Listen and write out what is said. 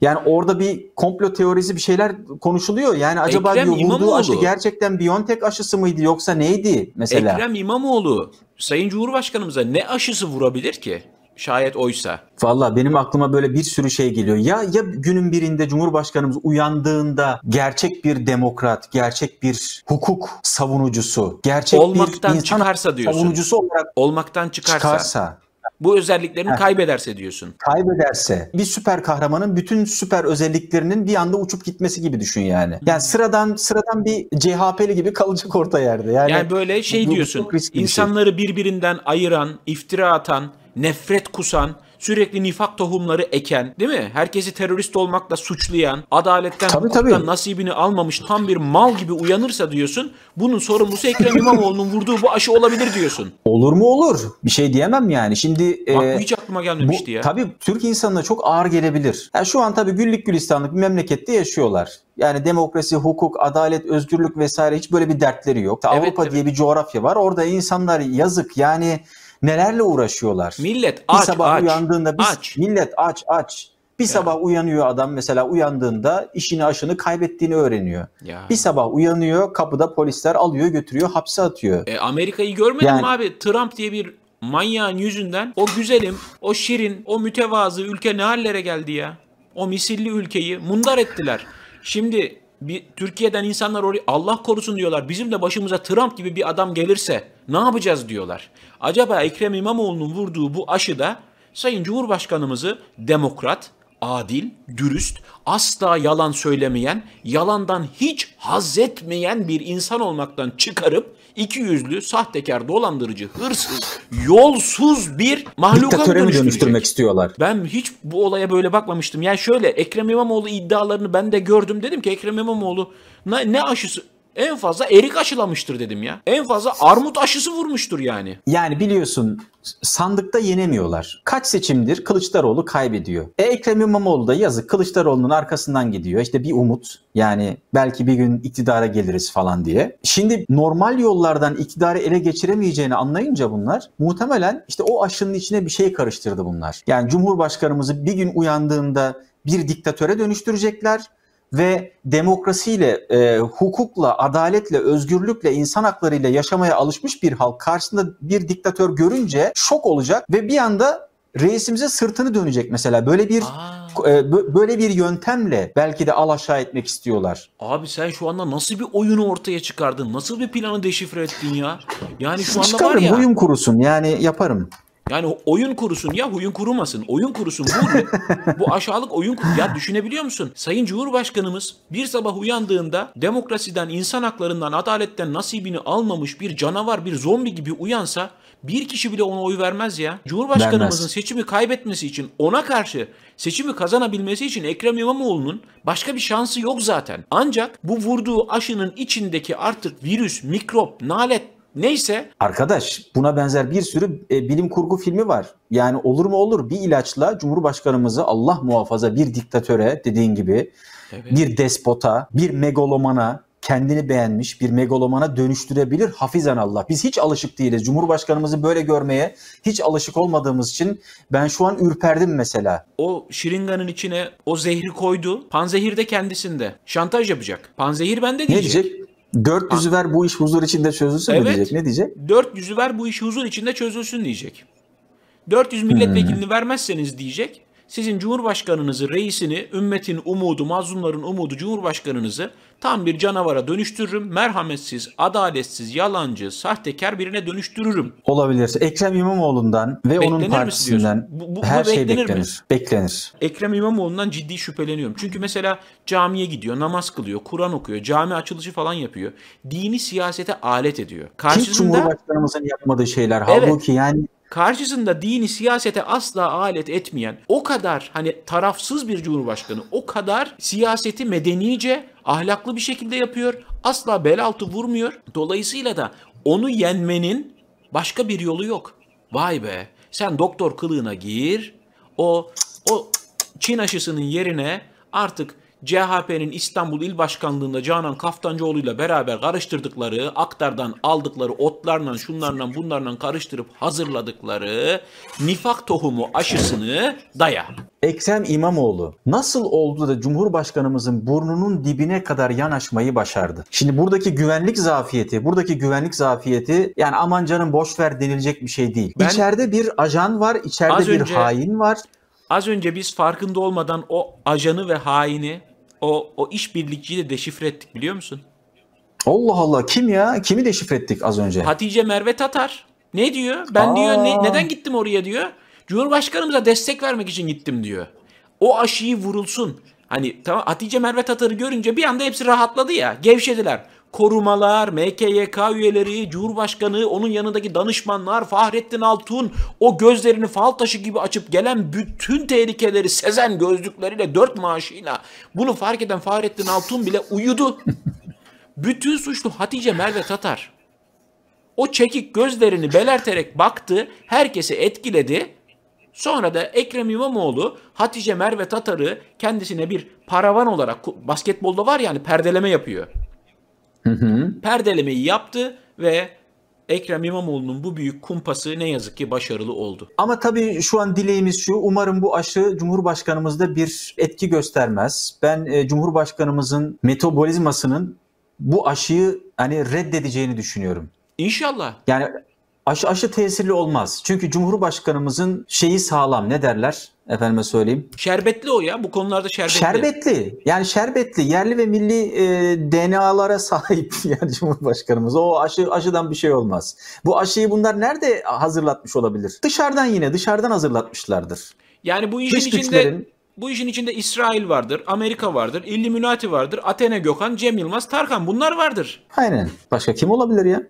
Yani orada bir komplo teorisi bir şeyler konuşuluyor. Yani acaba Ekrem diyor İmamoğlu. aşı gerçekten Biontech aşısı mıydı yoksa neydi mesela? Ekrem İmamoğlu Sayın Cumhurbaşkanımıza ne aşısı vurabilir ki? Şayet oysa. Valla benim aklıma böyle bir sürü şey geliyor. Ya ya günün birinde Cumhurbaşkanımız uyandığında gerçek bir demokrat, gerçek bir hukuk savunucusu, gerçek Olmaktan bir insan çıkarsa diyorsun. savunucusu olarak Olmaktan çıkarsa, çıkarsa, bu özelliklerini Heh. kaybederse diyorsun. kaybederse bir süper kahramanın bütün süper özelliklerinin bir anda uçup gitmesi gibi düşün yani. Yani sıradan sıradan bir CHP'li gibi kalacak orta yerde. Yani, Yani böyle şey diyorsun. şey. insanları birbirinden ayıran, iftira atan, nefret kusan, sürekli nifak tohumları eken, değil mi? Herkesi terörist olmakla suçlayan, adaletten, Tabii, tabii. nasibini almamış tam bir mal gibi uyanırsa diyorsun. Bunun sorumlusu Ekrem İmamoğlu'nun vurduğu bu aşı olabilir diyorsun. Olur mu olur. Bir şey diyemem yani. Şimdi Bak e, bu hiç aklıma Bu gelmemişti ya. tabii Türk insanına çok ağır gelebilir. Yani şu an tabii güllük gülistanlık bir memlekette yaşıyorlar. Yani demokrasi, hukuk, adalet, özgürlük vesaire hiç böyle bir dertleri yok. Evet, Avrupa evet. diye bir coğrafya var. Orada insanlar yazık yani nelerle uğraşıyorlar. Millet bir aç sabah aç. uyandığında biz aç. millet aç aç. Bir sabah uyanıyor adam mesela uyandığında işini aşını kaybettiğini öğreniyor. Ya. Bir sabah uyanıyor kapıda polisler alıyor götürüyor hapse atıyor. E, Amerika'yı görmedin Yani- mi abi? Trump diye bir manyağın yüzünden o güzelim, o şirin, o mütevazı ülke ne hallere geldi ya? O misilli ülkeyi mundar ettiler. Şimdi bir Türkiye'den insanlar oraya Allah korusun diyorlar. Bizim de başımıza Trump gibi bir adam gelirse ne yapacağız diyorlar. Acaba Ekrem İmamoğlu'nun vurduğu bu aşıda Sayın Cumhurbaşkanımızı demokrat, adil, dürüst, asla yalan söylemeyen, yalandan hiç haz etmeyen bir insan olmaktan çıkarıp iki yüzlü, sahtekar, dolandırıcı, hırsız, yolsuz bir mahluka Diktatöre mi dönüştürmek istiyorlar? Ben hiç bu olaya böyle bakmamıştım. Yani şöyle Ekrem İmamoğlu iddialarını ben de gördüm. Dedim ki Ekrem İmamoğlu ne, ne aşısı? En fazla erik aşılamıştır dedim ya. En fazla armut aşısı vurmuştur yani. Yani biliyorsun sandıkta yenemiyorlar. Kaç seçimdir Kılıçdaroğlu kaybediyor. E Ekrem İmamoğlu da yazık Kılıçdaroğlu'nun arkasından gidiyor. İşte bir umut yani belki bir gün iktidara geliriz falan diye. Şimdi normal yollardan iktidarı ele geçiremeyeceğini anlayınca bunlar muhtemelen işte o aşının içine bir şey karıştırdı bunlar. Yani Cumhurbaşkanımızı bir gün uyandığında bir diktatöre dönüştürecekler ve demokrasiyle, e, hukukla, adaletle, özgürlükle, insan haklarıyla yaşamaya alışmış bir halk karşısında bir diktatör görünce şok olacak ve bir anda reisimize sırtını dönecek mesela. Böyle bir Aa, e, bö- böyle bir yöntemle belki de al aşağı etmek istiyorlar. abi sen şu anda nasıl bir oyunu ortaya çıkardın? Nasıl bir planı deşifre ettin ya? Yani şu anda var Çıkarım, ya. huyum kurusun yani yaparım. Yani oyun kurusun ya huyun kurumasın. Oyun kurusun. Bu? Bu aşağılık oyun kur. Ya düşünebiliyor musun? Sayın Cumhurbaşkanımız bir sabah uyandığında demokrasiden, insan haklarından, adaletten nasibini almamış bir canavar, bir zombi gibi uyansa bir kişi bile ona oy vermez ya. Cumhurbaşkanımızın Vermez. seçimi kaybetmesi için ona karşı seçimi kazanabilmesi için Ekrem İmamoğlu'nun başka bir şansı yok zaten. Ancak bu vurduğu aşının içindeki artık virüs, mikrop, nalet neyse Arkadaş buna benzer bir sürü e, bilim kurgu filmi var. Yani olur mu olur bir ilaçla Cumhurbaşkanımızı Allah muhafaza bir diktatöre dediğin gibi Evet. bir despota, bir megalomana kendini beğenmiş bir megalomana dönüştürebilir hafizan Allah. Biz hiç alışık değiliz. Cumhurbaşkanımızı böyle görmeye hiç alışık olmadığımız için ben şu an ürperdim mesela. o şırınganın içine o zehri koydu. Panzehir de kendisinde. Şantaj yapacak. Panzehir bende Ne diyecek. Diyecek? 400'ü ver bu iş huzur içinde çözülsün mü Evet. diyecek. Ne diyecek? 400'ü ver bu iş huzur içinde çözülsün diyecek. 400 milletvekilini vermezseniz diyecek. Sizin cumhurbaşkanınızı, reisini, ümmetin umudu, mazlumların umudu cumhurbaşkanınızı tam bir canavara dönüştürürüm. Merhametsiz, adaletsiz, yalancı, sahtekar birine dönüştürürüm. Olabilir. Ekrem İmamoğlu'ndan ve Beklenir onun partisinden? Bu- bu- bu her şey beklenir mi? beklenir. Beklenir. Ekrem İmamoğlu'ndan ciddi şüpheleniyorum. Çünkü mesela camiye gidiyor, namaz kılıyor, Kur'an okuyor, cami açılışı falan yapıyor. Dini siyasete alet ediyor. Hiç Karşısında Cumhurbaşkanımızın yapmadığı şeyler. Evet. Halbuki yani karşısında dini siyasete asla alet etmeyen, o kadar hani tarafsız bir cumhurbaşkanı, o kadar siyaseti medenice, ahlaklı bir şekilde yapıyor. Asla bel altı vurmuyor. Dolayısıyla da onu yenmenin başka bir yolu yok. Vay be. Sen doktor kılığına gir. O o Çin aşısının yerine artık CHP'nin İstanbul İl Başkanlığı'nda Canan Kaftancıoğlu'yla beraber karıştırdıkları, aktardan aldıkları otlarla, şunlarla, bunlarla karıştırıp hazırladıkları nifak tohumu aşısını daya. Ekrem İmamoğlu nasıl oldu da Cumhurbaşkanımızın burnunun dibine kadar yanaşmayı başardı? Şimdi buradaki güvenlik zafiyeti, buradaki güvenlik zafiyeti yani aman canım boş ver denilecek bir şey değil. Ben- içeride bir ajan var, içeride bir önce- hain var. Az önce biz farkında olmadan o ajanı ve haini, o, o işbirlikçiyi de deşifre ettik biliyor musun? Allah Allah kim ya? Kimi deşifre ettik az önce? Hatice Merve Tatar. Ne diyor? Ben Aa. diyor ne, neden gittim oraya diyor. Cumhurbaşkanımıza destek vermek için gittim diyor. O aşıyı vurulsun. Hani tamam Hatice Merve Tatar'ı görünce bir anda hepsi rahatladı ya. Gevşediler. Korumalar, MKYK üyeleri, Cumhurbaşkanı, onun yanındaki danışmanlar, Fahrettin Altun o gözlerini fal taşı gibi açıp gelen bütün tehlikeleri sezen gözlükleriyle dört maaşıyla bunu fark eden Fahrettin Altun bile uyudu. bütün suçlu Hatice Merve Tatar. O çekik gözlerini belerterek baktı, herkesi etkiledi. Sonra da Ekrem İmamoğlu Hatice Merve Tatar'ı kendisine bir paravan olarak basketbolda var yani perdeleme yapıyor. Perdelemeyi yaptı ve Ekrem İmamoğlu'nun bu büyük kumpası ne yazık ki başarılı oldu. Ama tabii şu an dileğimiz şu. Umarım bu aşı Cumhurbaşkanımızda bir etki göstermez. Ben e, Cumhurbaşkanımızın metabolizmasının bu aşıyı hani reddedeceğini düşünüyorum. İnşallah. Yani aşı aşı tesirli olmaz. Çünkü Cumhurbaşkanımızın şeyi sağlam. Ne derler? Efendime söyleyeyim. Şerbetli o ya. Bu konularda şerbetli. Şerbetli. Yani şerbetli. Yerli ve milli e, DNA'lara sahip yani Cumhurbaşkanımız. O aşı aşıdan bir şey olmaz. Bu aşıyı bunlar nerede hazırlatmış olabilir? Dışarıdan yine dışarıdan hazırlatmışlardır. Yani bu işin Dış içinde güçlerin bu işin içinde İsrail vardır, Amerika vardır, Illuminati vardır, Athena Gökhan, Cem Yılmaz, Tarkan bunlar vardır. aynen. Başka kim olabilir ya?